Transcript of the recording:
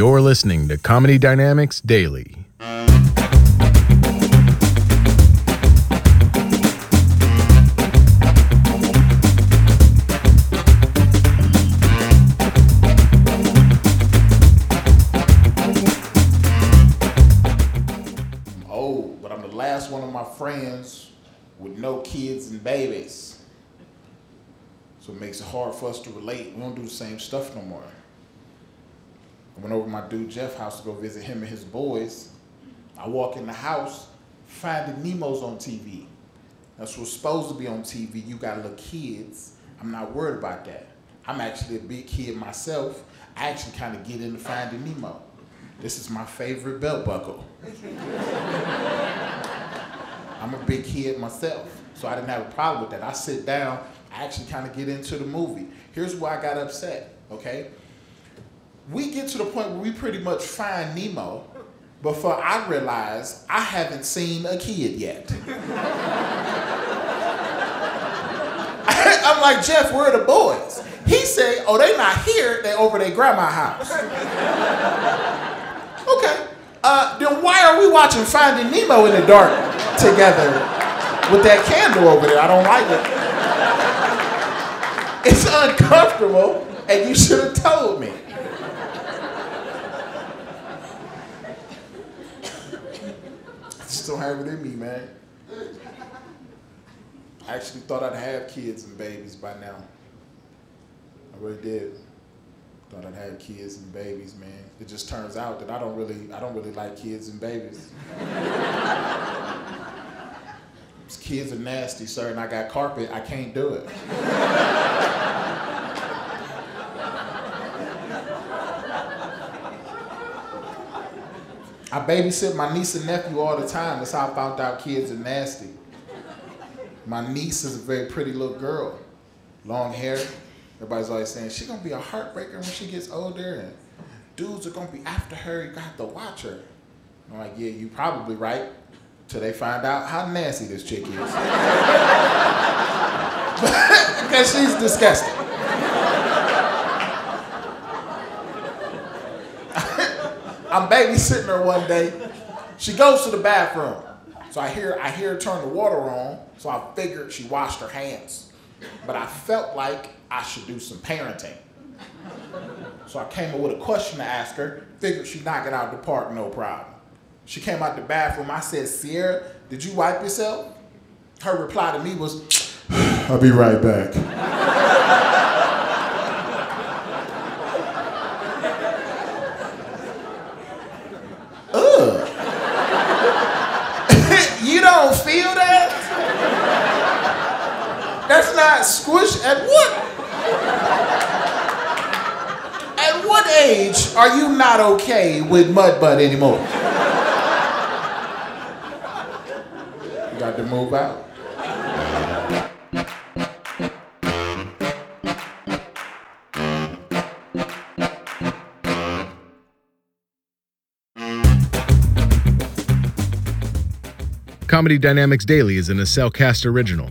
You're listening to Comedy Dynamics Daily. Old, but I'm the last one of my friends with no kids and babies. So it makes it hard for us to relate. We don't do the same stuff no more. I went over to my dude Jeff house to go visit him and his boys. I walk in the house, Finding Nemo's on TV. That's what's supposed to be on TV. You got little kids. I'm not worried about that. I'm actually a big kid myself. I actually kind of get into Finding Nemo. This is my favorite belt buckle. I'm a big kid myself, so I didn't have a problem with that. I sit down, I actually kind of get into the movie. Here's why I got upset, okay? We get to the point where we pretty much find Nemo before I realize I haven't seen a kid yet. I'm like, Jeff, where are the boys? He said, oh, they not here, they over their grandma's house. okay, uh, then why are we watching Finding Nemo in the dark together with that candle over there? I don't like it. It's uncomfortable, and you should have told me. Just don't have it in me, man. I actually thought I'd have kids and babies by now. I really did. Thought I'd have kids and babies, man. It just turns out that I don't really, I don't really like kids and babies. Kids are nasty, sir, and I got carpet. I can't do it. I babysit my niece and nephew all the time. That's how I found out kids are nasty. My niece is a very pretty little girl, long hair. Everybody's always saying she's gonna be a heartbreaker when she gets older, and dudes are gonna be after her. You got to watch her. I'm like, yeah, you probably right. Till they find out how nasty this chick is, because she's disgusting. I'm babysitting her one day. She goes to the bathroom. So I hear I hear her turn the water on. So I figured she washed her hands. But I felt like I should do some parenting. So I came up with a question to ask her. Figured she'd knock it out of the park, no problem. She came out the bathroom. I said, Sierra, did you wipe yourself? Her reply to me was, I'll be right back. Ugh. you don't feel that? That's not squish. At what? At what age are you not okay with mud butt anymore? You got to move out. Comedy Dynamics Daily is an Acelcast original